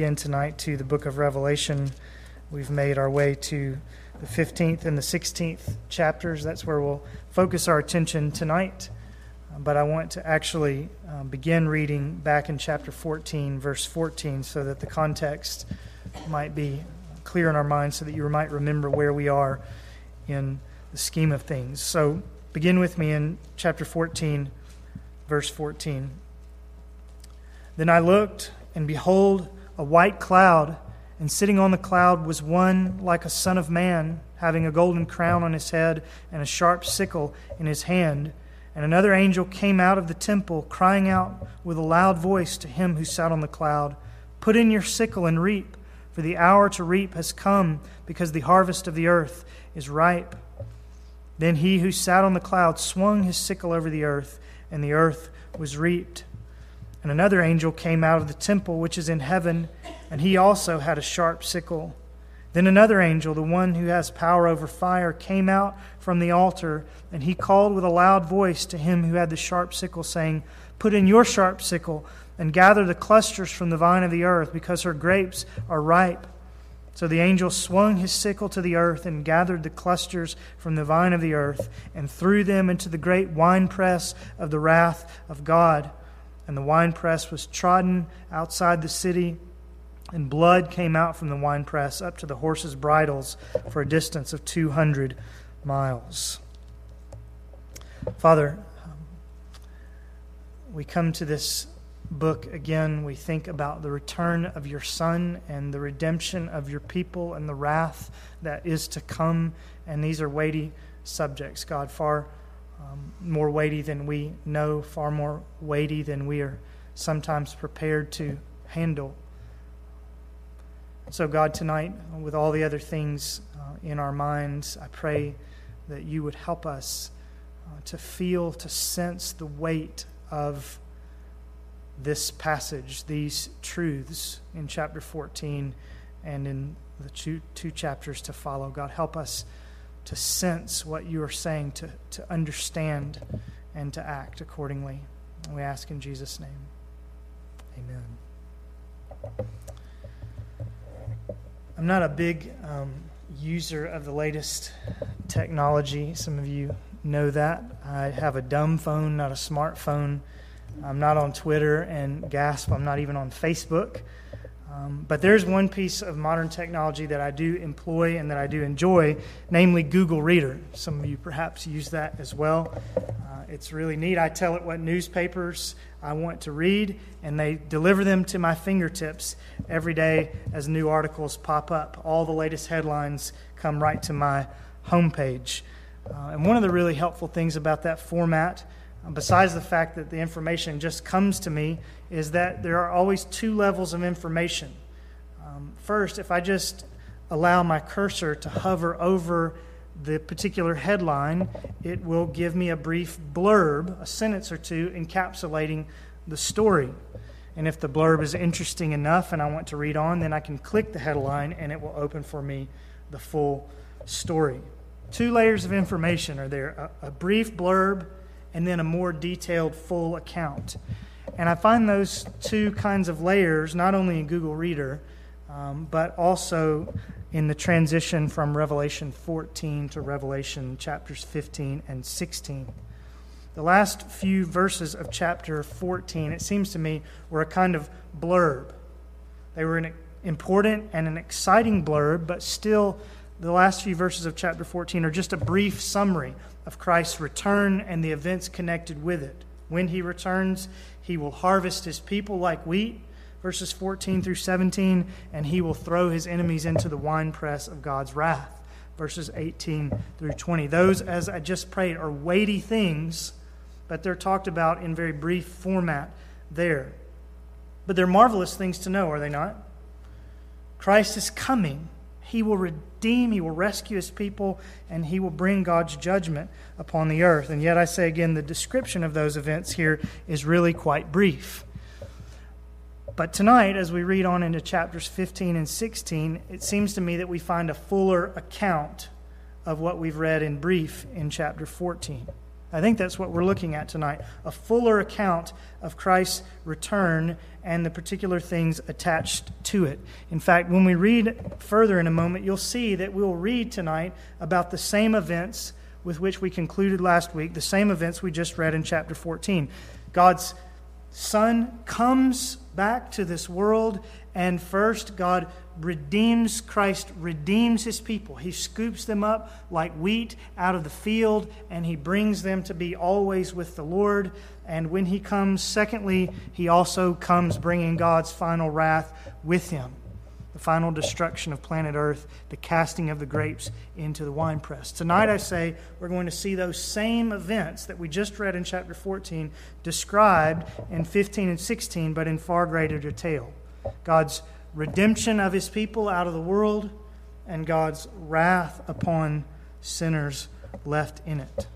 begin tonight to the book of Revelation. We've made our way to the 15th and the 16th chapters. That's where we'll focus our attention tonight. But I want to actually um, begin reading back in chapter 14, verse 14, so that the context might be clear in our minds, so that you might remember where we are in the scheme of things. So begin with me in chapter 14, verse 14. Then I looked, and behold, a white cloud, and sitting on the cloud was one like a son of man, having a golden crown on his head and a sharp sickle in his hand. And another angel came out of the temple, crying out with a loud voice to him who sat on the cloud Put in your sickle and reap, for the hour to reap has come, because the harvest of the earth is ripe. Then he who sat on the cloud swung his sickle over the earth, and the earth was reaped. And another angel came out of the temple which is in heaven, and he also had a sharp sickle. Then another angel, the one who has power over fire, came out from the altar, and he called with a loud voice to him who had the sharp sickle, saying, Put in your sharp sickle, and gather the clusters from the vine of the earth, because her grapes are ripe. So the angel swung his sickle to the earth, and gathered the clusters from the vine of the earth, and threw them into the great winepress of the wrath of God. And the winepress was trodden outside the city and blood came out from the winepress up to the horses' bridles for a distance of 200 miles. Father, um, we come to this book again. We think about the return of your Son and the redemption of your people and the wrath that is to come. And these are weighty subjects, God, far um, more weighty than we know, far more weighty than we are sometimes prepared to handle. So, God, tonight, with all the other things uh, in our minds, I pray that you would help us uh, to feel, to sense the weight of this passage, these truths in chapter 14 and in the two, two chapters to follow. God, help us to sense what you are saying, to, to understand, and to act accordingly. we ask in Jesus' name. Amen. I'm not a big um, user of the latest technology. Some of you know that. I have a dumb phone, not a smartphone. I'm not on Twitter, and gasp, I'm not even on Facebook. Um, but there's one piece of modern technology that I do employ and that I do enjoy, namely Google Reader. Some of you perhaps use that as well. Uh, it's really neat. I tell it what newspapers I want to read, and they deliver them to my fingertips every day as new articles pop up. All the latest headlines come right to my homepage. Uh, and one of the really helpful things about that format, besides the fact that the information just comes to me, is that there are always two levels of information. Um, first, if I just allow my cursor to hover over the particular headline, it will give me a brief blurb, a sentence or two, encapsulating the story. And if the blurb is interesting enough and I want to read on, then I can click the headline and it will open for me the full story. Two layers of information are there a, a brief blurb and then a more detailed full account. And I find those two kinds of layers not only in Google Reader, um, but also in the transition from Revelation 14 to Revelation chapters 15 and 16. The last few verses of chapter 14, it seems to me, were a kind of blurb. They were an important and an exciting blurb, but still, the last few verses of chapter 14 are just a brief summary of Christ's return and the events connected with it. When he returns, he will harvest his people like wheat verses 14 through 17, and he will throw his enemies into the winepress of God's wrath, verses 18 through 20. Those, as I just prayed, are weighty things, but they're talked about in very brief format there. But they're marvelous things to know, are they not? Christ is coming. He will redeem, He will rescue His people, and He will bring God's judgment upon the earth. And yet, I say again, the description of those events here is really quite brief. But tonight, as we read on into chapters 15 and 16, it seems to me that we find a fuller account of what we've read in brief in chapter 14. I think that's what we're looking at tonight a fuller account of Christ's return and the particular things attached to it. In fact, when we read further in a moment, you'll see that we'll read tonight about the same events with which we concluded last week, the same events we just read in chapter 14. God's Son comes back to this world, and first, God redeems, Christ redeems his people. He scoops them up like wheat out of the field, and he brings them to be always with the Lord. And when he comes, secondly, he also comes bringing God's final wrath with him the final destruction of planet Earth, the casting of the grapes into the winepress. Tonight, I say, we're going to see those same events that we just read in chapter 14 described in 15 and 16, but in far greater detail. God's redemption of his people out of the world, and God's wrath upon sinners left in it.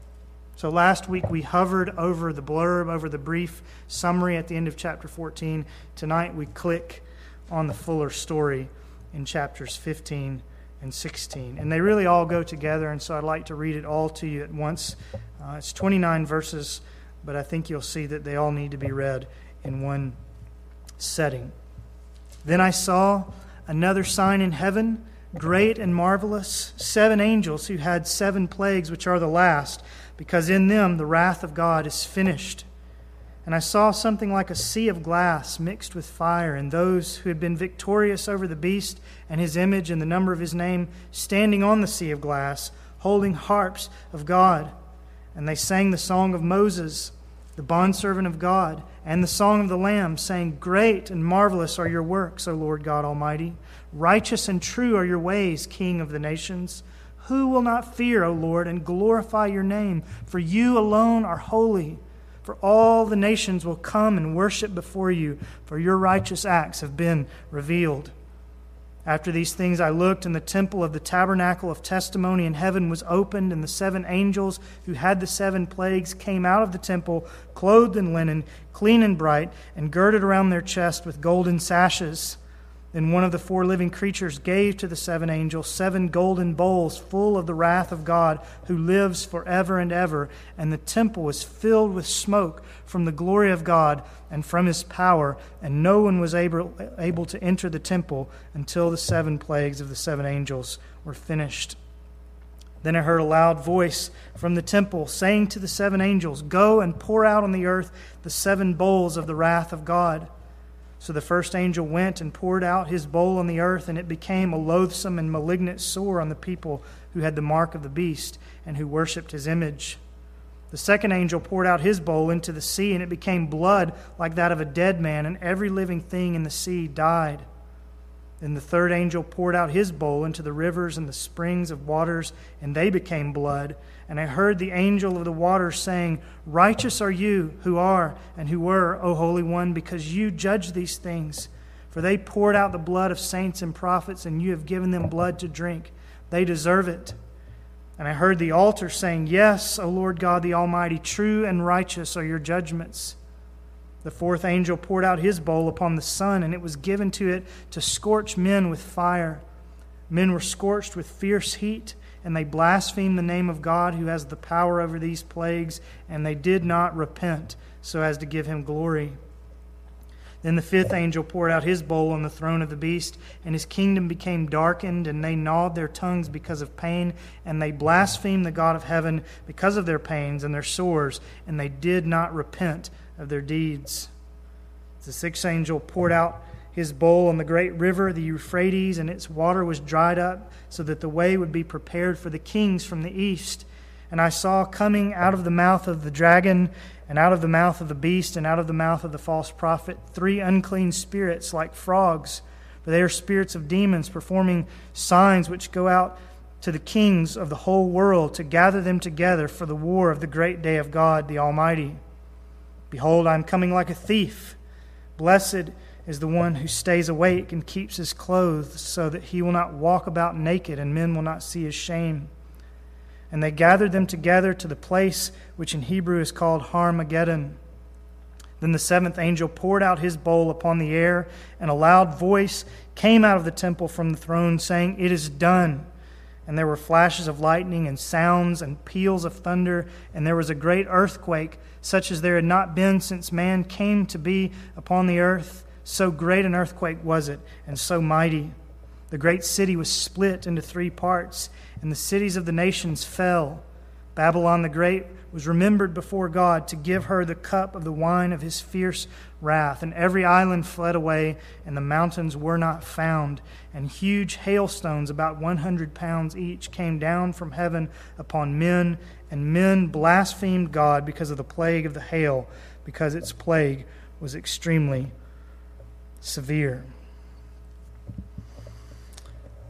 So last week we hovered over the blurb, over the brief summary at the end of chapter 14. Tonight we click on the fuller story in chapters 15 and 16. And they really all go together, and so I'd like to read it all to you at once. Uh, it's 29 verses, but I think you'll see that they all need to be read in one setting. Then I saw another sign in heaven, great and marvelous, seven angels who had seven plagues, which are the last, because in them the wrath of God is finished. And I saw something like a sea of glass mixed with fire, and those who had been victorious over the beast and his image and the number of his name standing on the sea of glass, holding harps of God. And they sang the song of Moses, the bondservant of God and the song of the Lamb, saying, Great and marvelous are your works, O Lord God Almighty. Righteous and true are your ways, King of the nations. Who will not fear, O Lord, and glorify your name? For you alone are holy. For all the nations will come and worship before you, for your righteous acts have been revealed. After these things I looked, and the temple of the tabernacle of testimony in heaven was opened, and the seven angels who had the seven plagues came out of the temple, clothed in linen, clean and bright, and girded around their chest with golden sashes. Then one of the four living creatures gave to the seven angels seven golden bowls full of the wrath of God, who lives forever and ever. And the temple was filled with smoke from the glory of God and from his power, and no one was able, able to enter the temple until the seven plagues of the seven angels were finished. Then I heard a loud voice from the temple saying to the seven angels, Go and pour out on the earth the seven bowls of the wrath of God. So the first angel went and poured out his bowl on the earth, and it became a loathsome and malignant sore on the people who had the mark of the beast and who worshipped his image. The second angel poured out his bowl into the sea, and it became blood like that of a dead man, and every living thing in the sea died. Then the third angel poured out his bowl into the rivers and the springs of waters, and they became blood. And I heard the angel of the water saying, Righteous are you who are and who were, O Holy One, because you judge these things. For they poured out the blood of saints and prophets, and you have given them blood to drink. They deserve it. And I heard the altar saying, Yes, O Lord God the Almighty, true and righteous are your judgments. The fourth angel poured out his bowl upon the sun, and it was given to it to scorch men with fire. Men were scorched with fierce heat and they blasphemed the name of God who has the power over these plagues, and they did not repent so as to give him glory. Then the fifth angel poured out his bowl on the throne of the beast, and his kingdom became darkened, and they gnawed their tongues because of pain, and they blasphemed the God of heaven because of their pains and their sores, and they did not repent of their deeds. The sixth angel poured out his bowl on the great river, the Euphrates, and its water was dried up, so that the way would be prepared for the kings from the east. And I saw coming out of the mouth of the dragon, and out of the mouth of the beast, and out of the mouth of the false prophet, three unclean spirits like frogs. For they are spirits of demons, performing signs which go out to the kings of the whole world to gather them together for the war of the great day of God the Almighty. Behold, I am coming like a thief. Blessed is the one who stays awake and keeps his clothes so that he will not walk about naked and men will not see his shame. And they gathered them together to the place which in Hebrew is called Har-Mageddon. Then the seventh angel poured out his bowl upon the air, and a loud voice came out of the temple from the throne, saying, It is done. and there were flashes of lightning and sounds and peals of thunder, and there was a great earthquake, such as there had not been since man came to be upon the earth. So great an earthquake was it, and so mighty. The great city was split into three parts, and the cities of the nations fell. Babylon the Great was remembered before God to give her the cup of the wine of his fierce wrath. And every island fled away, and the mountains were not found. And huge hailstones, about 100 pounds each, came down from heaven upon men, and men blasphemed God because of the plague of the hail, because its plague was extremely severe.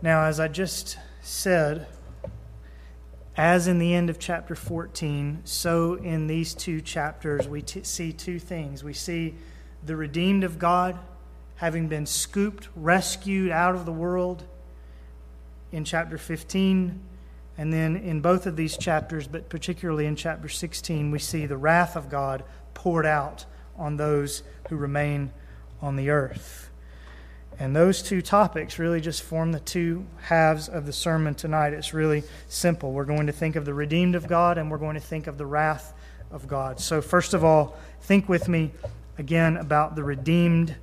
Now, as I just said, as in the end of chapter 14, so in these two chapters, we t- see two things. We see the redeemed of God having been scooped, rescued out of the world in chapter 15. And then in both of these chapters, but particularly in chapter 16, we see the wrath of God poured out on those who remain on the earth. And those two topics really just form the two halves of the sermon tonight. It's really simple. We're going to think of the redeemed of God and we're going to think of the wrath of God. So, first of all, think with me again about the redeemed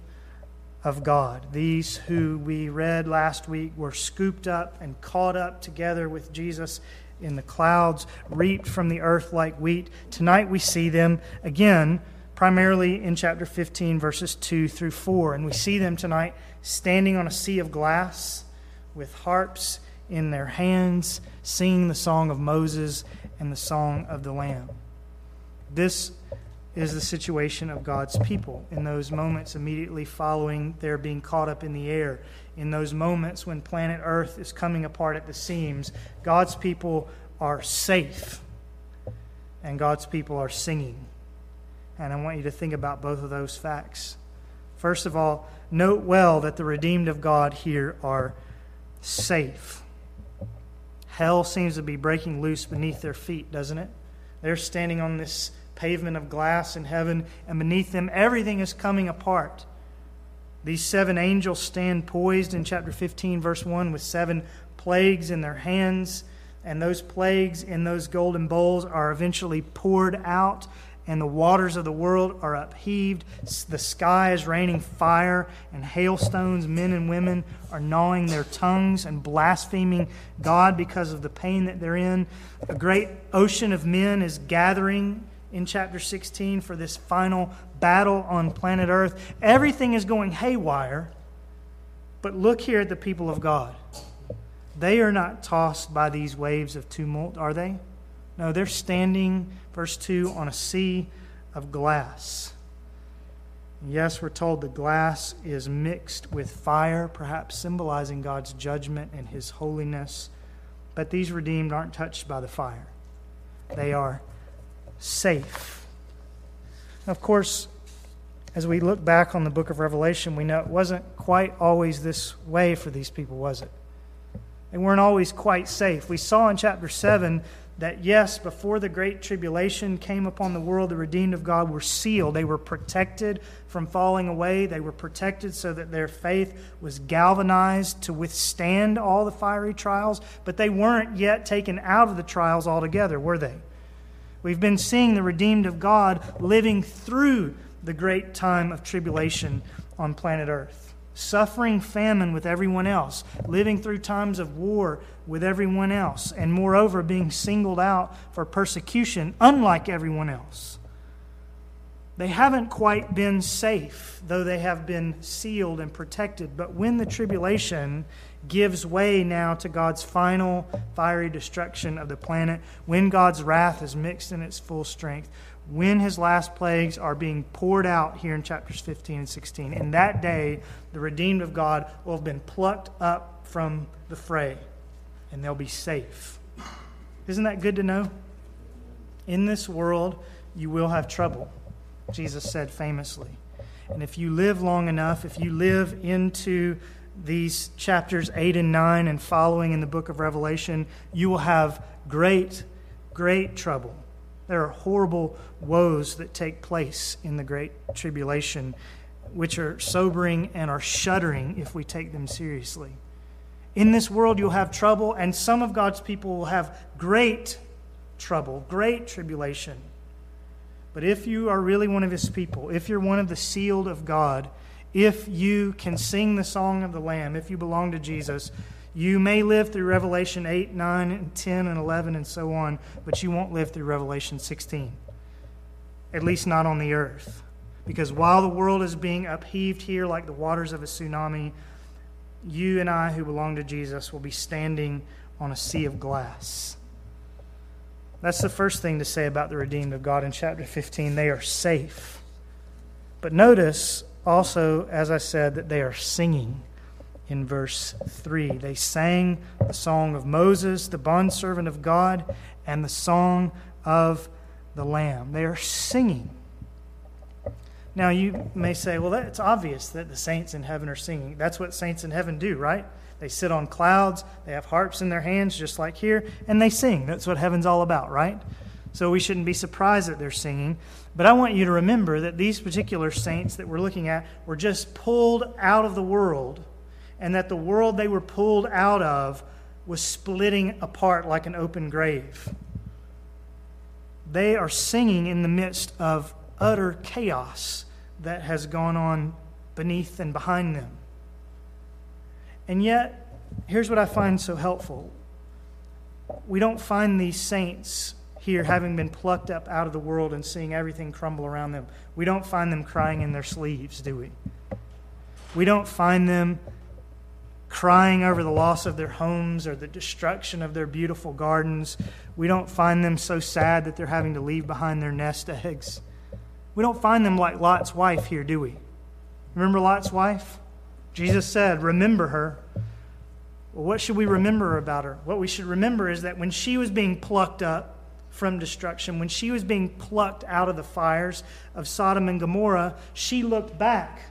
of God. These who we read last week were scooped up and caught up together with Jesus in the clouds, reaped from the earth like wheat. Tonight we see them again primarily in chapter 15, verses 2 through 4. And we see them tonight standing on a sea of glass with harps in their hands, singing the song of Moses and the song of the Lamb. This is the situation of God's people in those moments immediately following their being caught up in the air. In those moments when planet Earth is coming apart at the seams, God's people are safe and God's people are singing. And I want you to think about both of those facts. First of all, note well that the redeemed of God here are safe. Hell seems to be breaking loose beneath their feet, doesn't it? They're standing on this pavement of glass in heaven, and beneath them, everything is coming apart. These seven angels stand poised in chapter 15, verse 1, with seven plagues in their hands, and those plagues in those golden bowls are eventually poured out and the waters of the world are upheaved. The sky is raining fire and hailstones. Men and women are gnawing their tongues and blaspheming God because of the pain that they're in. A great ocean of men is gathering in chapter 16 for this final battle on planet Earth. Everything is going haywire. But look here at the people of God. They are not tossed by these waves of tumult, are they? No, they're standing, verse 2, on a sea of glass. Yes, we're told the glass is mixed with fire, perhaps symbolizing God's judgment and his holiness. But these redeemed aren't touched by the fire, they are safe. Of course, as we look back on the book of Revelation, we know it wasn't quite always this way for these people, was it? They weren't always quite safe. We saw in chapter 7 that, yes, before the great tribulation came upon the world, the redeemed of God were sealed. They were protected from falling away. They were protected so that their faith was galvanized to withstand all the fiery trials, but they weren't yet taken out of the trials altogether, were they? We've been seeing the redeemed of God living through the great time of tribulation on planet Earth suffering famine with everyone else, living through times of war with everyone else, and moreover, being singled out for persecution, unlike everyone else. They haven't quite been safe, though they have been sealed and protected. But when the tribulation gives way now to God's final fiery destruction of the planet, when God's wrath is mixed in its full strength, when his last plagues are being poured out here in chapters 15 and 16. In that day, the redeemed of God will have been plucked up from the fray and they'll be safe. Isn't that good to know? In this world, you will have trouble, Jesus said famously. And if you live long enough, if you live into these chapters 8 and 9 and following in the book of Revelation, you will have great, great trouble. There are horrible woes that take place in the Great Tribulation, which are sobering and are shuddering if we take them seriously. In this world, you'll have trouble, and some of God's people will have great trouble, great tribulation. But if you are really one of his people, if you're one of the sealed of God, if you can sing the song of the Lamb, if you belong to Jesus, you may live through Revelation 8, 9, and 10, and 11, and so on, but you won't live through Revelation 16. At least not on the earth. Because while the world is being upheaved here like the waters of a tsunami, you and I who belong to Jesus will be standing on a sea of glass. That's the first thing to say about the redeemed of God in chapter 15. They are safe. But notice also, as I said, that they are singing in verse 3. They sang the song of Moses, the bondservant of God, and the song of the Lamb. They are singing. Now, you may say, well, it's obvious that the saints in heaven are singing. That's what saints in heaven do, right? They sit on clouds, they have harps in their hands, just like here, and they sing. That's what heaven's all about, right? So we shouldn't be surprised that they're singing. But I want you to remember that these particular saints that we're looking at were just pulled out of the world, and that the world they were pulled out of was splitting apart like an open grave. They are singing in the midst of utter chaos that has gone on beneath and behind them. And yet, here's what I find so helpful we don't find these saints here having been plucked up out of the world and seeing everything crumble around them. We don't find them crying in their sleeves, do we? We don't find them crying over the loss of their homes or the destruction of their beautiful gardens. We don't find them so sad that they're having to leave behind their nest eggs. We don't find them like Lot's wife here, do we? Remember Lot's wife? Jesus said, Remember her. Well, what should we remember about her? What we should remember is that when she was being plucked up from destruction, when she was being plucked out of the fires of Sodom and Gomorrah, she looked back,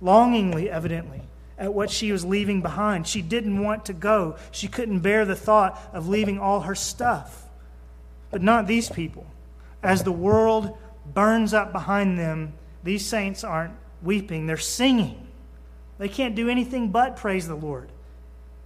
longingly, evidently, at what she was leaving behind. She didn't want to go. She couldn't bear the thought of leaving all her stuff. But not these people. As the world burns up behind them, these saints aren't weeping, they're singing. They can't do anything but praise the Lord.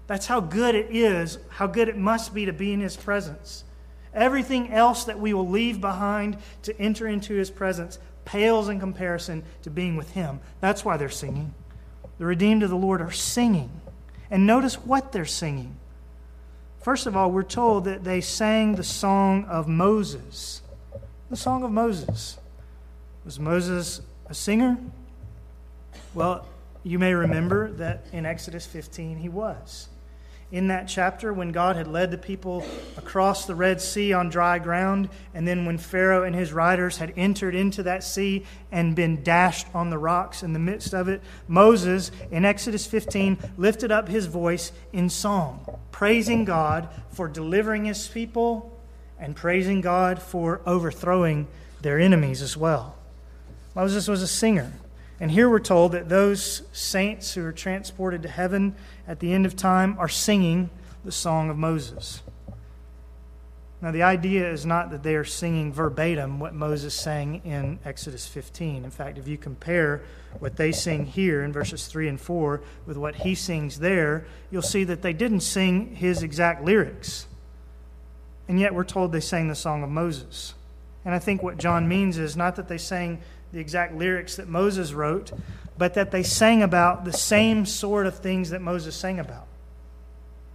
That's how good it is, how good it must be to be in His presence. Everything else that we will leave behind to enter into His presence pales in comparison to being with Him. That's why they're singing. The redeemed of the Lord are singing. And notice what they're singing. First of all, we're told that they sang the song of Moses. The song of Moses. Was Moses a singer? Well, you may remember that in Exodus 15 he was. In that chapter, when God had led the people across the Red Sea on dry ground, and then when Pharaoh and his riders had entered into that sea and been dashed on the rocks in the midst of it, Moses, in Exodus 15, lifted up his voice in song, praising God for delivering his people and praising God for overthrowing their enemies as well. Moses was a singer. And here we're told that those saints who are transported to heaven at the end of time are singing the song of Moses. Now, the idea is not that they are singing verbatim what Moses sang in Exodus 15. In fact, if you compare what they sing here in verses 3 and 4 with what he sings there, you'll see that they didn't sing his exact lyrics. And yet, we're told they sang the song of Moses. And I think what John means is not that they sang the exact lyrics that Moses wrote, but that they sang about the same sort of things that Moses sang about.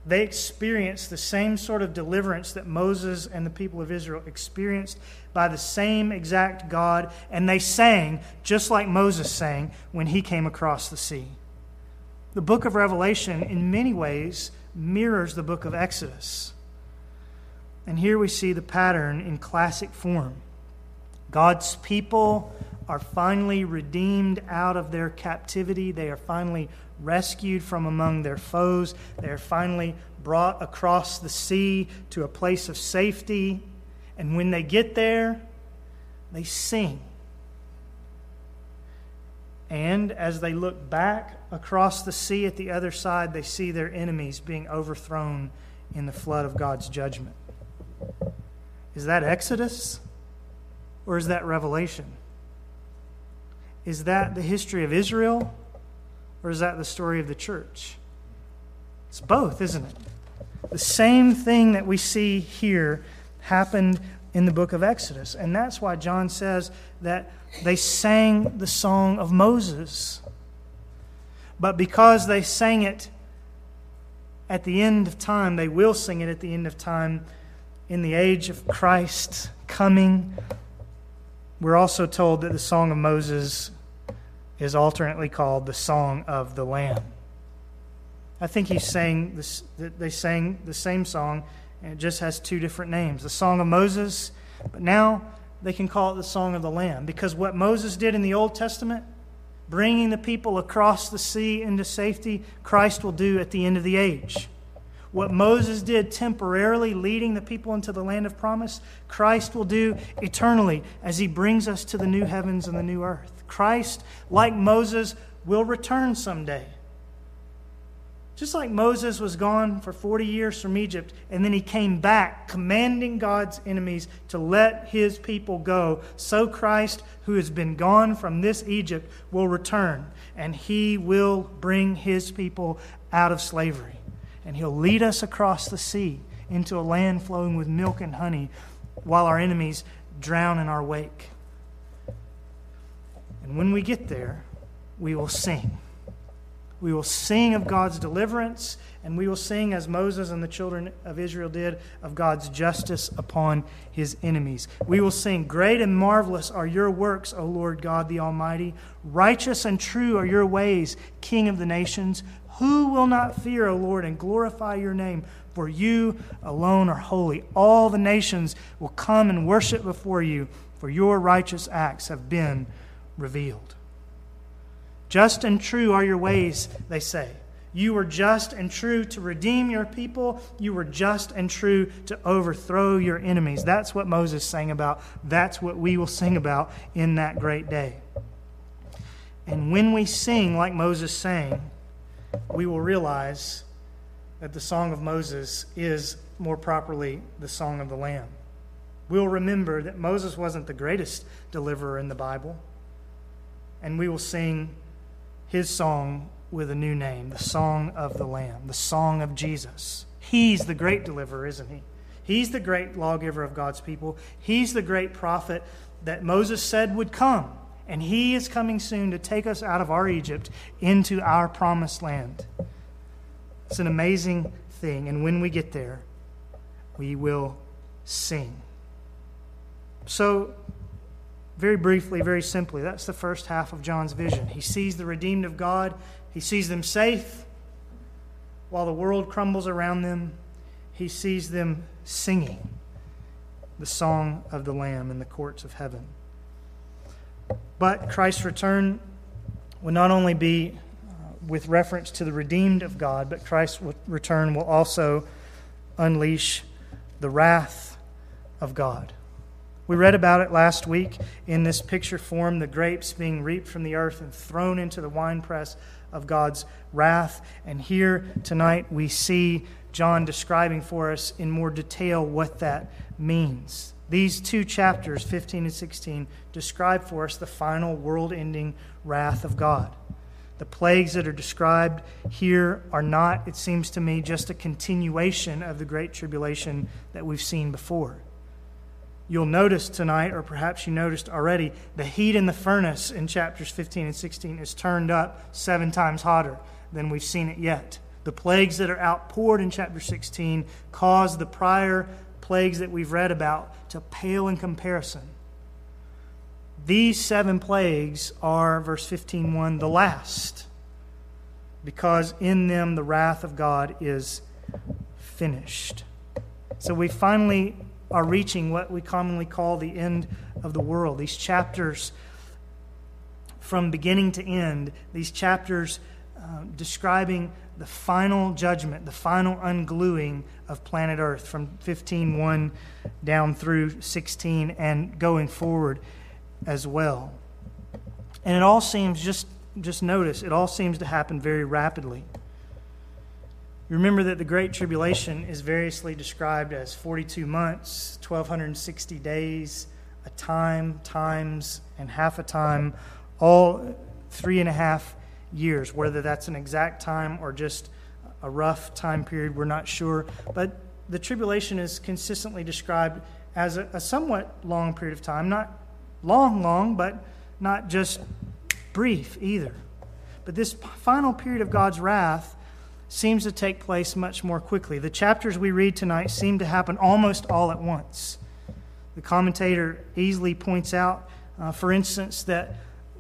They experienced the same sort of deliverance that Moses and the people of Israel experienced by the same exact God, and they sang just like Moses sang when he came across the sea. The book of Revelation, in many ways, mirrors the book of Exodus. And here we see the pattern in classic form. God's people are finally redeemed out of their captivity. They are finally rescued from among their foes. They are finally brought across the sea to a place of safety. And when they get there, they sing. And as they look back across the sea at the other side, they see their enemies being overthrown in the flood of God's judgment. Is that Exodus or is that Revelation? Is that the history of Israel or is that the story of the church? It's both, isn't it? The same thing that we see here happened in the book of Exodus. And that's why John says that they sang the song of Moses. But because they sang it at the end of time, they will sing it at the end of time in the age of Christ coming. We're also told that the Song of Moses is alternately called the Song of the Lamb. I think he's saying this, they sang the same song, and it just has two different names the Song of Moses, but now they can call it the Song of the Lamb because what Moses did in the Old Testament bringing the people across the sea into safety, Christ will do at the end of the age. What Moses did temporarily, leading the people into the land of promise, Christ will do eternally as he brings us to the new heavens and the new earth. Christ, like Moses, will return someday. Just like Moses was gone for 40 years from Egypt, and then he came back commanding God's enemies to let his people go, so Christ, who has been gone from this Egypt, will return, and he will bring his people out of slavery. And he'll lead us across the sea into a land flowing with milk and honey while our enemies drown in our wake. And when we get there, we will sing we will sing of God's deliverance, and we will sing, as Moses and the children of Israel did, of God's justice upon his enemies. We will sing, Great and marvelous are your works, O Lord God the Almighty. Righteous and true are your ways, King of the nations. Who will not fear, O Lord, and glorify your name? For you alone are holy. All the nations will come and worship before you, for your righteous acts have been revealed. Just and true are your ways, they say. You were just and true to redeem your people. You were just and true to overthrow your enemies. That's what Moses sang about. That's what we will sing about in that great day. And when we sing like Moses sang, we will realize that the Song of Moses is more properly the Song of the Lamb. We'll remember that Moses wasn't the greatest deliverer in the Bible, and we will sing his song with a new name, the Song of the Lamb, the Song of Jesus. He's the great deliverer, isn't he? He's the great lawgiver of God's people. He's the great prophet that Moses said would come. And he is coming soon to take us out of our Egypt into our promised land. It's an amazing thing. And when we get there, we will sing. So, very briefly, very simply, that's the first half of John's vision. He sees the redeemed of God, he sees them safe while the world crumbles around them. He sees them singing the song of the Lamb in the courts of heaven. But Christ's return will not only be uh, with reference to the redeemed of God, but Christ's return will also unleash the wrath of God. We read about it last week in this picture form the grapes being reaped from the earth and thrown into the winepress of God's wrath. And here tonight we see John describing for us in more detail what that means. These two chapters, 15 and 16, describe for us the final world ending wrath of God. The plagues that are described here are not, it seems to me, just a continuation of the great tribulation that we've seen before. You'll notice tonight, or perhaps you noticed already, the heat in the furnace in chapters 15 and 16 is turned up seven times hotter than we've seen it yet. The plagues that are outpoured in chapter 16 cause the prior plagues that we've read about to pale in comparison. These seven plagues are, verse 15:1, the last, because in them the wrath of God is finished. So we finally are reaching what we commonly call the end of the world. These chapters, from beginning to end, these chapters uh, describing the final judgment, the final ungluing of planet Earth from 15.1 down through 16 and going forward as well. And it all seems, just, just notice, it all seems to happen very rapidly. Remember that the Great Tribulation is variously described as 42 months, 1,260 days, a time, times, and half a time, all three and a half years, whether that's an exact time or just a rough time period. We're not sure. But the tribulation is consistently described as a, a somewhat long period of time. Not long, long, but not just brief either. But this final period of God's wrath seems to take place much more quickly. The chapters we read tonight seem to happen almost all at once. The commentator easily points out, uh, for instance, that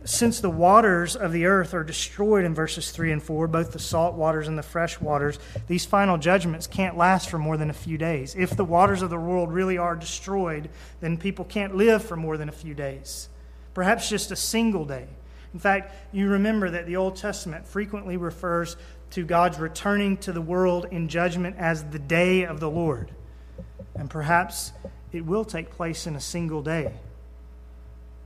since the waters of the earth are destroyed in verses 3 and 4, both the salt waters and the fresh waters, these final judgments can't last for more than a few days. If the waters of the world really are destroyed, then people can't live for more than a few days, perhaps just a single day. In fact, you remember that the Old Testament frequently refers to God's returning to the world in judgment as the day of the Lord. And perhaps it will take place in a single day.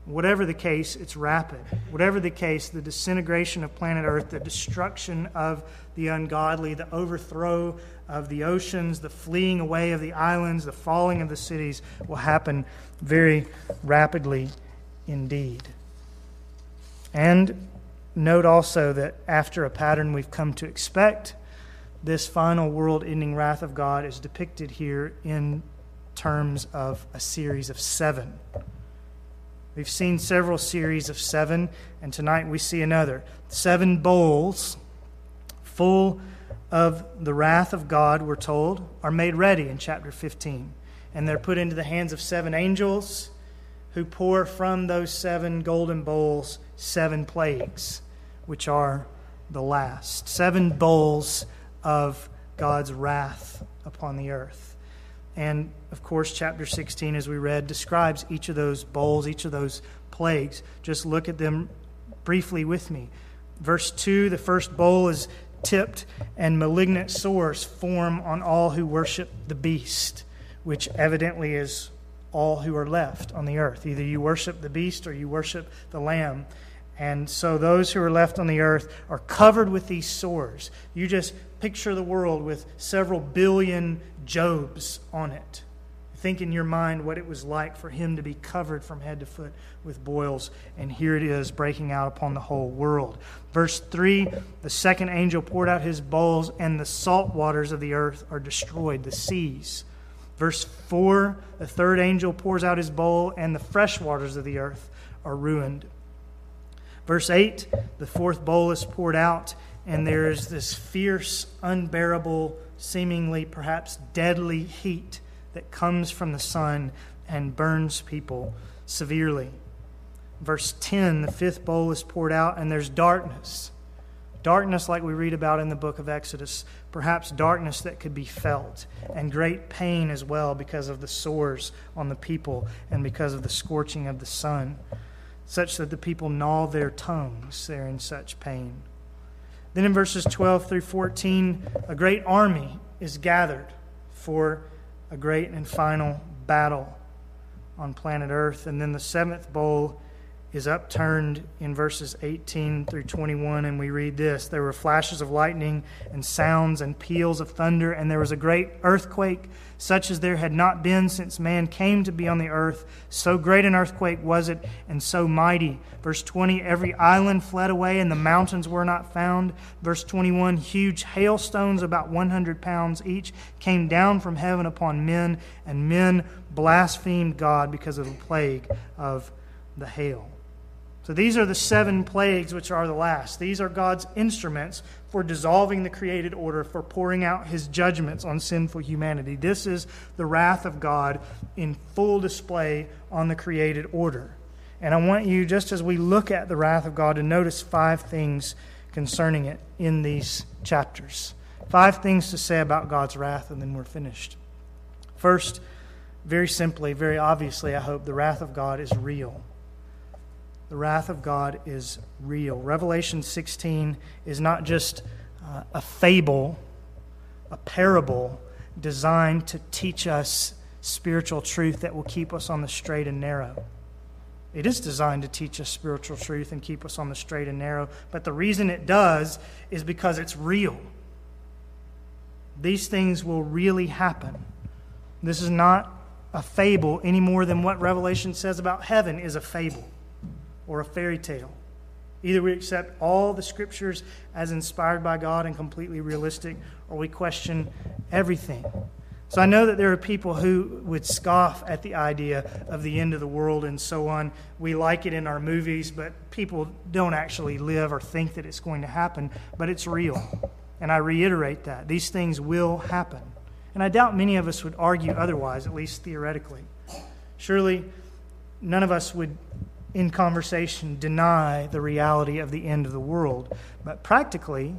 Whatever the case, it's rapid. Whatever the case, the disintegration of planet Earth, the destruction of the ungodly, the overthrow of the oceans, the fleeing away of the islands, the falling of the cities will happen very rapidly indeed. And note also that after a pattern we've come to expect, this final world ending wrath of God is depicted here in terms of a series of seven. We've seen several series of seven, and tonight we see another. Seven bowls full of the wrath of God, we're told, are made ready in chapter 15. And they're put into the hands of seven angels who pour from those seven golden bowls seven plagues, which are the last. Seven bowls of God's wrath upon the earth. And of course, chapter 16, as we read, describes each of those bowls, each of those plagues. Just look at them briefly with me. Verse 2 the first bowl is tipped, and malignant sores form on all who worship the beast, which evidently is all who are left on the earth. Either you worship the beast or you worship the lamb. And so those who are left on the earth are covered with these sores. You just picture the world with several billion Jobs on it. Think in your mind what it was like for him to be covered from head to foot with boils, and here it is breaking out upon the whole world. Verse 3 The second angel poured out his bowls, and the salt waters of the earth are destroyed, the seas. Verse 4 The third angel pours out his bowl, and the fresh waters of the earth are ruined. Verse 8 The fourth bowl is poured out, and there is this fierce, unbearable seemingly perhaps deadly heat that comes from the sun and burns people severely. Verse 10 the fifth bowl is poured out, and there's darkness. Darkness, like we read about in the book of Exodus, perhaps darkness that could be felt, and great pain as well because of the sores on the people and because of the scorching of the sun, such that the people gnaw their tongues. They're in such pain. Then in verses 12 through 14, a great army is gathered for a great and final battle on planet Earth. And then the seventh bowl is upturned in verses 18 through 21, and we read this There were flashes of lightning, and sounds and peals of thunder, and there was a great earthquake, such as there had not been since man came to be on the earth. So great an earthquake was it, and so mighty. Verse 20 Every island fled away, and the mountains were not found. Verse 21 Huge hailstones, about 100 pounds each, came down from heaven upon men, and men blasphemed God because of the plague of the hail. So these are the seven plagues, which are the last. These are God's instruments for dissolving the created order, for pouring out his judgments on sinful humanity. This is the wrath of God in full display on the created order. And I want you, just as we look at the wrath of God, to notice five things concerning it in these chapters. Five things to say about God's wrath, and then we're finished. First, very simply, very obviously, I hope, the wrath of God is real the wrath of God is real. Revelation 16 is not just uh, a fable, a parable designed to teach us spiritual truth that will keep us on the straight and narrow. It is designed to teach us spiritual truth and keep us on the straight and narrow, but the reason it does is because it's real. These things will really happen. This is not a fable any more than what Revelation says about heaven is a fable or a fairy tale. Either we accept all the scriptures as inspired by God and completely realistic, or we question everything. So I know that there are people who would scoff at the idea of the end of the world and so on. We like it in our movies, but people don't actually live or think that it's going to happen, but it's real. And I reiterate that. These things will happen. And I doubt many of us would argue otherwise, at least theoretically. Surely none of us would, in conversation, deny the reality of the end of the world. But practically,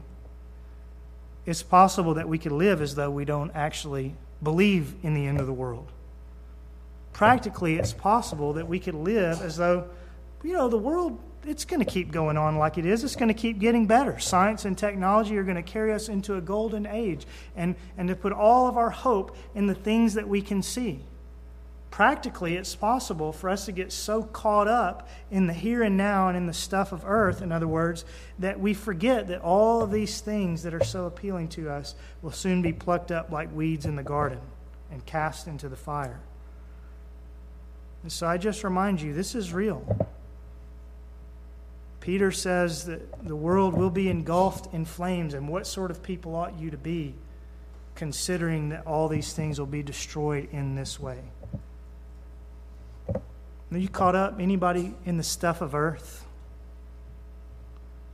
it's possible that we could live as though we don't actually believe in the end of the world. Practically, it's possible that we could live as though, you know, the world, it's going to keep going on like it is. It's going to keep getting better. Science and technology are going to carry us into a golden age and, and to put all of our hope in the things that we can see practically it's possible for us to get so caught up in the here and now and in the stuff of earth, in other words, that we forget that all of these things that are so appealing to us will soon be plucked up like weeds in the garden and cast into the fire. And so I just remind you this is real. Peter says that the world will be engulfed in flames, and what sort of people ought you to be, considering that all these things will be destroyed in this way? Are you caught up? Anybody in the stuff of earth?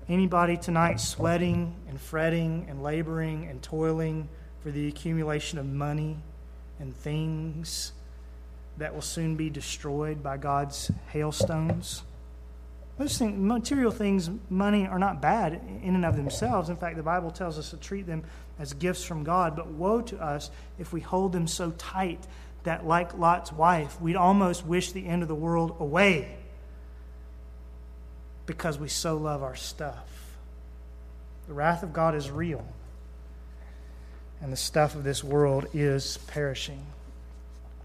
Anybody tonight sweating and fretting and laboring and toiling for the accumulation of money and things that will soon be destroyed by God's hailstones? Those things, material things, money, are not bad in and of themselves. In fact, the Bible tells us to treat them as gifts from God. But woe to us if we hold them so tight that, like Lot's wife, we'd almost wish the end of the world away because we so love our stuff. The wrath of God is real, and the stuff of this world is perishing.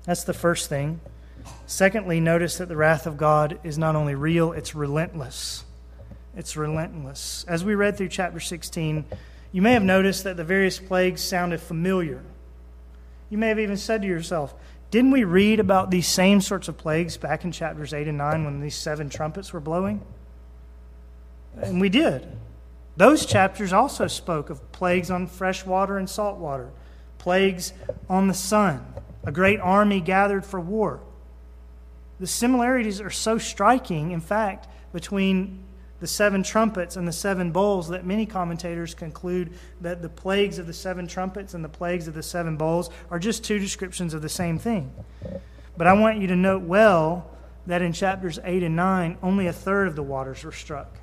That's the first thing. Secondly, notice that the wrath of God is not only real, it's relentless. It's relentless. As we read through chapter 16, you may have noticed that the various plagues sounded familiar. You may have even said to yourself, didn't we read about these same sorts of plagues back in chapters 8 and 9 when these seven trumpets were blowing? And we did. Those chapters also spoke of plagues on fresh water and salt water, plagues on the sun, a great army gathered for war. The similarities are so striking, in fact, between the seven trumpets and the seven bowls that many commentators conclude that the plagues of the seven trumpets and the plagues of the seven bowls are just two descriptions of the same thing. But I want you to note well that in chapters 8 and 9, only a third of the waters were struck.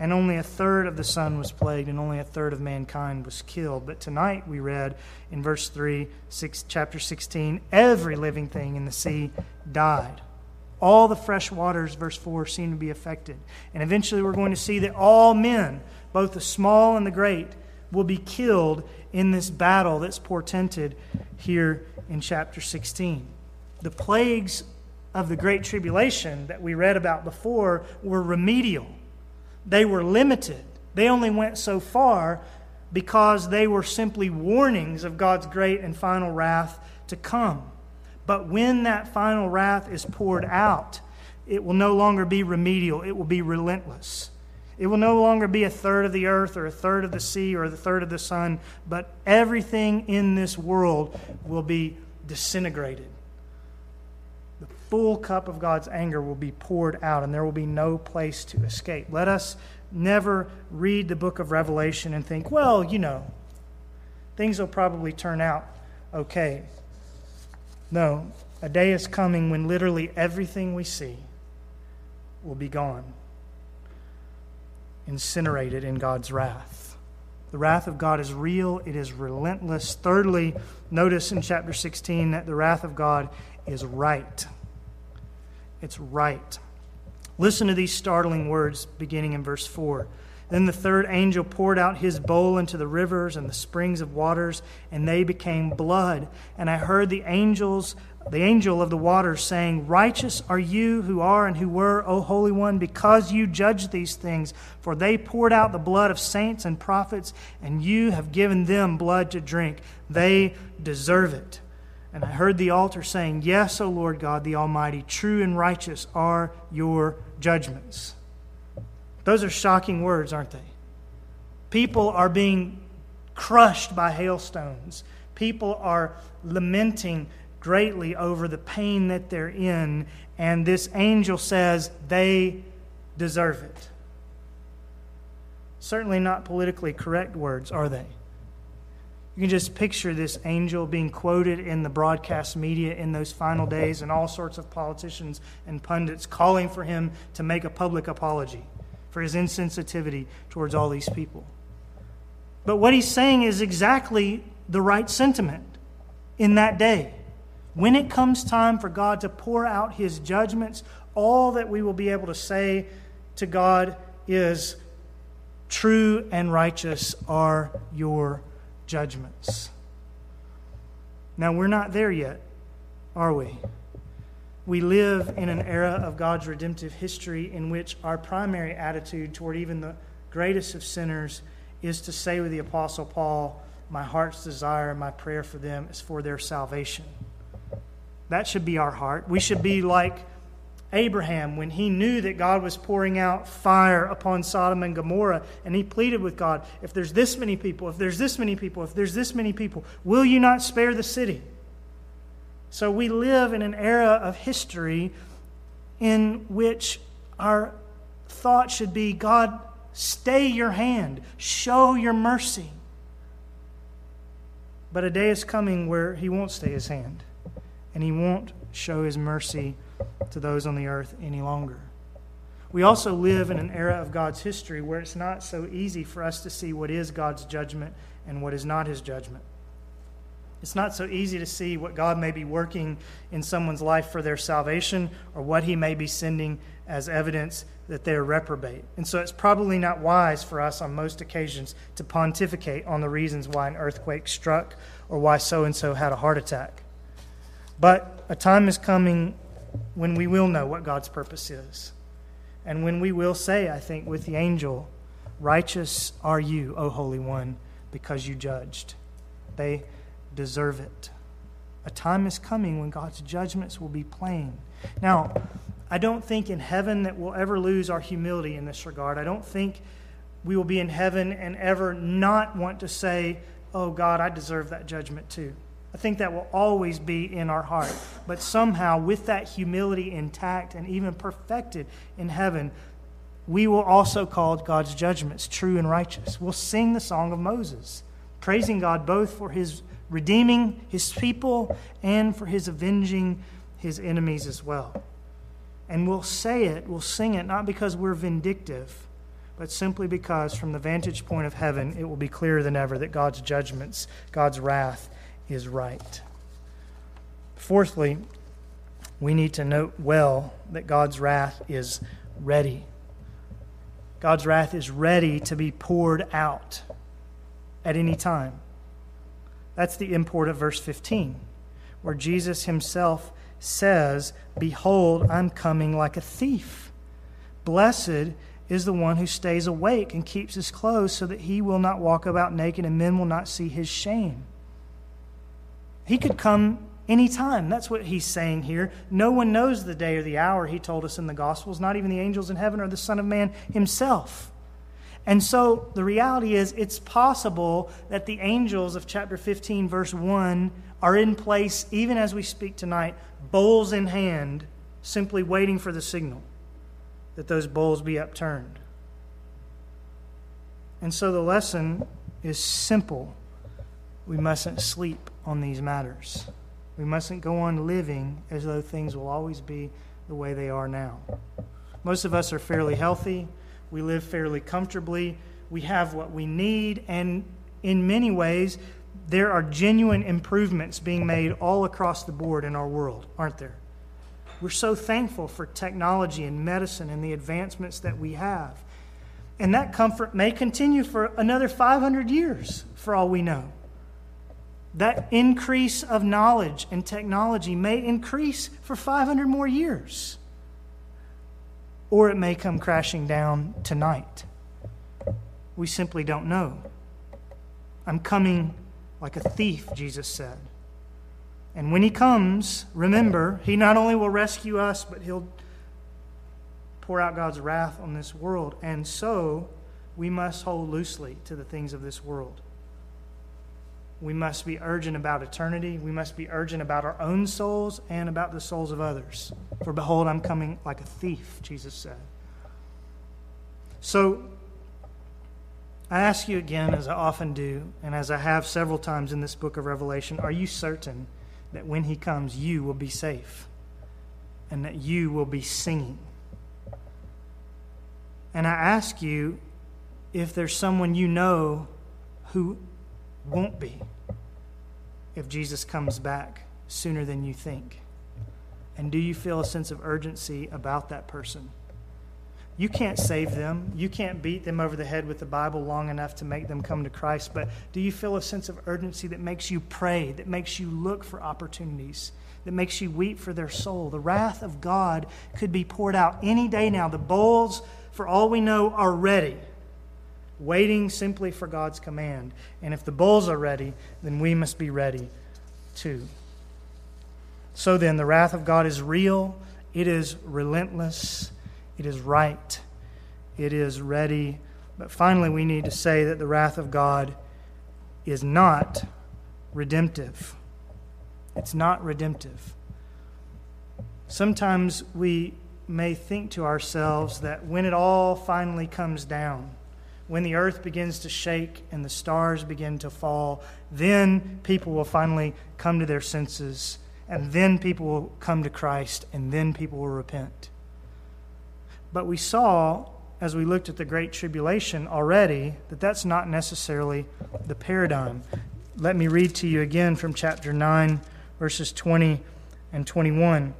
And only a third of the sun was plagued, and only a third of mankind was killed. But tonight we read in verse 3, six, chapter 16, every living thing in the sea died. All the fresh waters, verse 4, seem to be affected. And eventually we're going to see that all men, both the small and the great, will be killed in this battle that's portended here in chapter 16. The plagues of the Great Tribulation that we read about before were remedial, they were limited. They only went so far because they were simply warnings of God's great and final wrath to come. But when that final wrath is poured out, it will no longer be remedial, it will be relentless. It will no longer be a third of the earth or a third of the sea or a third of the sun, but everything in this world will be disintegrated. The full cup of God's anger will be poured out, and there will be no place to escape. Let us never read the book of Revelation and think, well, you know, things will probably turn out okay. No, a day is coming when literally everything we see will be gone, incinerated in God's wrath. The wrath of God is real, it is relentless. Thirdly, notice in chapter 16 that the wrath of God is right. It's right. Listen to these startling words beginning in verse 4. Then the third angel poured out his bowl into the rivers and the springs of waters, and they became blood. And I heard the angels, the angel of the waters, saying, Righteous are you who are and who were, O Holy One, because you judge these things. For they poured out the blood of saints and prophets, and you have given them blood to drink. They deserve it. And I heard the altar saying, Yes, O Lord God the Almighty, true and righteous are your judgments. Those are shocking words, aren't they? People are being crushed by hailstones. People are lamenting greatly over the pain that they're in, and this angel says they deserve it. Certainly not politically correct words, are they? You can just picture this angel being quoted in the broadcast media in those final days, and all sorts of politicians and pundits calling for him to make a public apology for his insensitivity towards all these people. But what he's saying is exactly the right sentiment in that day. When it comes time for God to pour out his judgments, all that we will be able to say to God is, True and righteous are your judgments. Now, we're not there yet, are we? We live in an era of God's redemptive history in which our primary attitude toward even the greatest of sinners is to say with the Apostle Paul, My heart's desire, and my prayer for them is for their salvation. That should be our heart. We should be like Abraham when he knew that God was pouring out fire upon Sodom and Gomorrah, and he pleaded with God, If there's this many people, if there's this many people, if there's this many people, will you not spare the city? So we live in an era of history in which our thought should be God, stay your hand, show your mercy. But a day is coming where he won't stay his hand, and he won't show his mercy to those on the earth any longer. We also live in an era of God's history where it's not so easy for us to see what is God's judgment and what is not his judgment. It's not so easy to see what God may be working in someone's life for their salvation or what he may be sending as evidence that they're reprobate. And so it's probably not wise for us on most occasions to pontificate on the reasons why an earthquake struck or why so and so had a heart attack. But a time is coming when we will know what God's purpose is. And when we will say, I think, with the angel, Righteous are you, O Holy One, because you judged. They deserve it. A time is coming when God's judgments will be plain. Now, I don't think in heaven that we'll ever lose our humility in this regard. I don't think we will be in heaven and ever not want to say, Oh God, I deserve that judgment too. I think that will always be in our heart. But somehow, with that humility intact and even perfected in heaven, we will also call God's judgments true and righteous. We'll sing the song of Moses, praising God both for his redeeming his people and for his avenging his enemies as well. And we'll say it, we'll sing it, not because we're vindictive, but simply because, from the vantage point of heaven, it will be clearer than ever that God's judgments, God's wrath, is right. Fourthly, we need to note well that God's wrath is ready. God's wrath is ready to be poured out at any time. That's the import of verse 15, where Jesus himself says, Behold, I'm coming like a thief. Blessed is the one who stays awake and keeps his clothes so that he will not walk about naked and men will not see his shame. He could come anytime. That's what he's saying here. No one knows the day or the hour, he told us in the Gospels, not even the angels in heaven or the Son of Man himself. And so the reality is, it's possible that the angels of chapter 15, verse 1, are in place even as we speak tonight, bowls in hand, simply waiting for the signal that those bowls be upturned. And so the lesson is simple we mustn't sleep on these matters. We mustn't go on living as though things will always be the way they are now. Most of us are fairly healthy. We live fairly comfortably. We have what we need. And in many ways, there are genuine improvements being made all across the board in our world, aren't there? We're so thankful for technology and medicine and the advancements that we have. And that comfort may continue for another 500 years, for all we know that increase of knowledge and technology may increase for 500 more years. Or it may come crashing down tonight. We simply don't know. I'm coming like a thief, Jesus said. And when he comes, remember, he not only will rescue us, but he'll pour out God's wrath on this world. And so we must hold loosely to the things of this world. We must be urgent about eternity. We must be urgent about our own souls and about the souls of others. For behold, I'm coming like a thief, Jesus said. So, I ask you again, as I often do, and as I have several times in this book of Revelation, are you certain that when he comes, you will be safe and that you will be singing? And I ask you if there's someone you know who won't be if Jesus comes back sooner than you think? And do you feel a sense of urgency about that person? You can't save them. You can't beat them over the head with the Bible long enough to make them come to Christ. But do you feel a sense of urgency that makes you pray, that makes you look for opportunities, that makes you weep for their soul? The wrath of God could be poured out any day now. The bowls, for all we know, are ready waiting simply for God's command. And if the bulls are ready, then we must be ready too. So then, the wrath of God is real, it is relentless, it is right, it is ready. But finally, we need to say that the wrath of God is not redemptive. It's not redemptive. Sometimes we may think to ourselves that when it all finally comes down, when the earth begins to shake and the stars begin to fall, then people will finally come to their senses, and then people will come to Christ, and then people will repent. But we saw, as we looked at the Great Tribulation already, that that's not necessarily the paradigm. Let me read to you again from chapter 9, verses 20 and 21.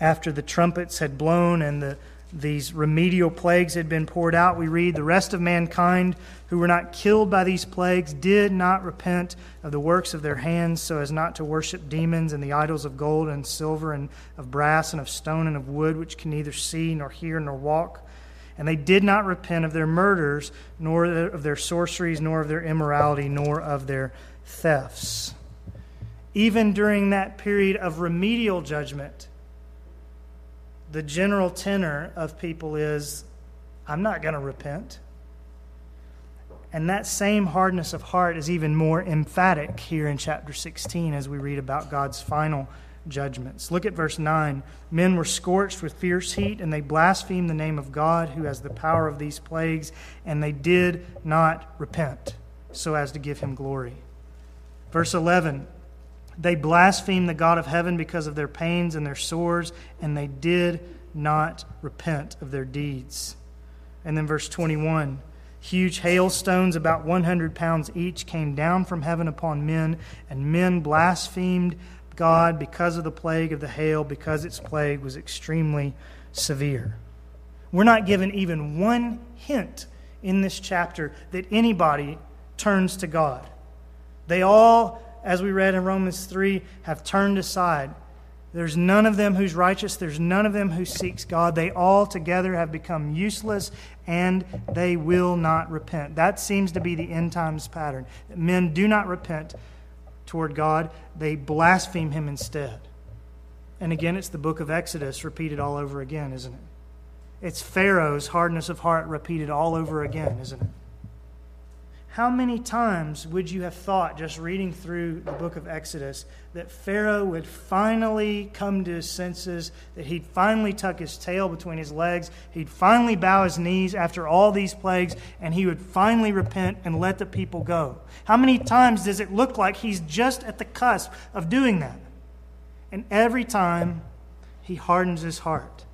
After the trumpets had blown and the these remedial plagues had been poured out, we read, the rest of mankind who were not killed by these plagues did not repent of the works of their hands so as not to worship demons and the idols of gold and silver and of brass and of stone and of wood, which can neither see nor hear nor walk. And they did not repent of their murders, nor of their sorceries, nor of their immorality, nor of their thefts. Even during that period of remedial judgment, the general tenor of people is, I'm not going to repent. And that same hardness of heart is even more emphatic here in chapter 16 as we read about God's final judgments. Look at verse 9. Men were scorched with fierce heat, and they blasphemed the name of God who has the power of these plagues, and they did not repent so as to give him glory. Verse 11 they blasphemed the God of heaven because of their pains and their sores, and they did not repent of their deeds. And then verse 21 huge hailstones, about 100 pounds each, came down from heaven upon men, and men blasphemed God because of the plague of the hail, because its plague was extremely severe. We're not given even one hint in this chapter that anybody turns to God. They all as we read in Romans 3, have turned aside. There's none of them who's righteous. There's none of them who seeks God. They all together have become useless and they will not repent. That seems to be the end times pattern. Men do not repent toward God, they blaspheme Him instead. And again, it's the book of Exodus repeated all over again, isn't it? It's Pharaoh's hardness of heart repeated all over again, isn't it? How many times would you have thought, just reading through the book of Exodus, that Pharaoh would finally come to his senses, that he'd finally tuck his tail between his legs, he'd finally bow his knees after all these plagues, and he would finally repent and let the people go? How many times does it look like he's just at the cusp of doing that? And every time, he hardens his heart.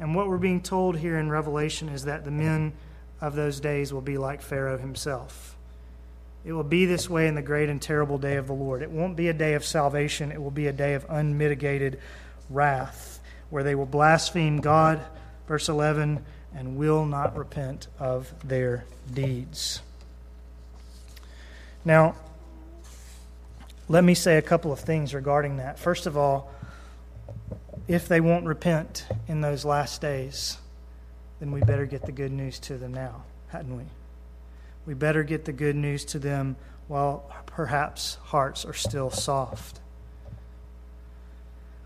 And what we're being told here in Revelation is that the men of those days will be like Pharaoh himself. It will be this way in the great and terrible day of the Lord. It won't be a day of salvation, it will be a day of unmitigated wrath, where they will blaspheme God, verse 11, and will not repent of their deeds. Now, let me say a couple of things regarding that. First of all, if they won't repent in those last days, then we better get the good news to them now, hadn't we? We better get the good news to them while perhaps hearts are still soft.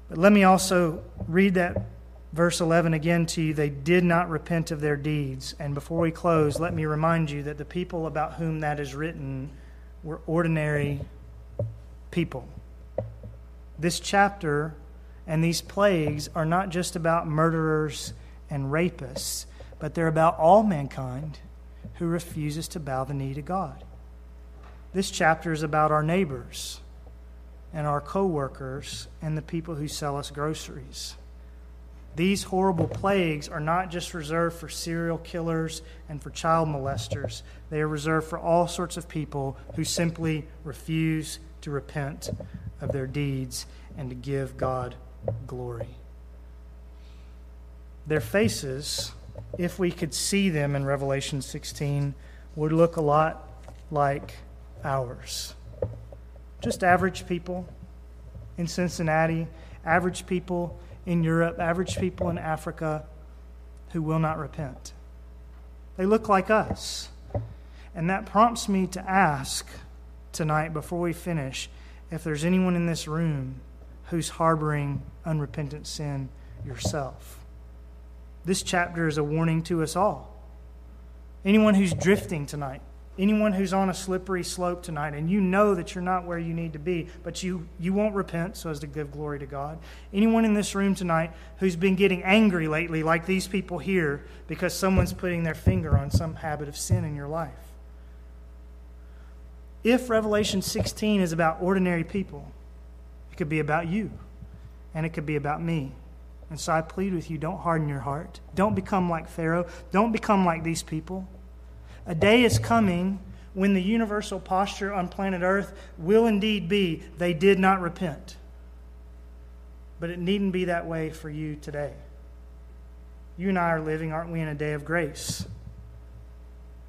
But let me also read that verse 11 again to you they did not repent of their deeds. And before we close, let me remind you that the people about whom that is written were ordinary people. This chapter and these plagues are not just about murderers and rapists, but they're about all mankind who refuses to bow the knee to God. This chapter is about our neighbors and our co-workers and the people who sell us groceries. These horrible plagues are not just reserved for serial killers and for child molesters. They are reserved for all sorts of people who simply refuse to repent of their deeds and to give God glory. Their faces, if we could see them in Revelation 16, would look a lot like ours. Just average people in Cincinnati, average people in Europe, average people in Africa who will not repent. They look like us. And that prompts me to ask tonight, before we finish, if there's anyone in this room who's harboring unrepentant sin yourself. This chapter is a warning to us all. Anyone who's drifting tonight, anyone who's on a slippery slope tonight and you know that you're not where you need to be, but you, you won't repent so as to give glory to God. Anyone in this room tonight who's been getting angry lately, like these people here, because someone's putting their finger on some habit of sin in your life. If Revelation 16 is about ordinary people, it could be about you, and it could be about me. And so I plead with you don't harden your heart. Don't become like Pharaoh. Don't become like these people. A day is coming when the universal posture on planet Earth will indeed be they did not repent. But it needn't be that way for you today. You and I are living, aren't we, in a day of grace?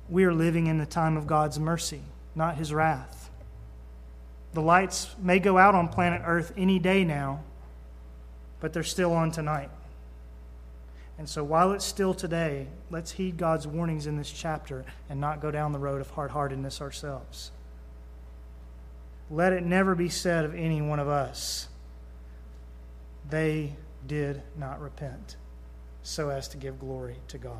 We are living in the time of God's mercy, not his wrath. The lights may go out on planet Earth any day now, but they're still on tonight. And so while it's still today, let's heed God's warnings in this chapter and not go down the road of hard heartedness ourselves. Let it never be said of any one of us, they did not repent so as to give glory to God.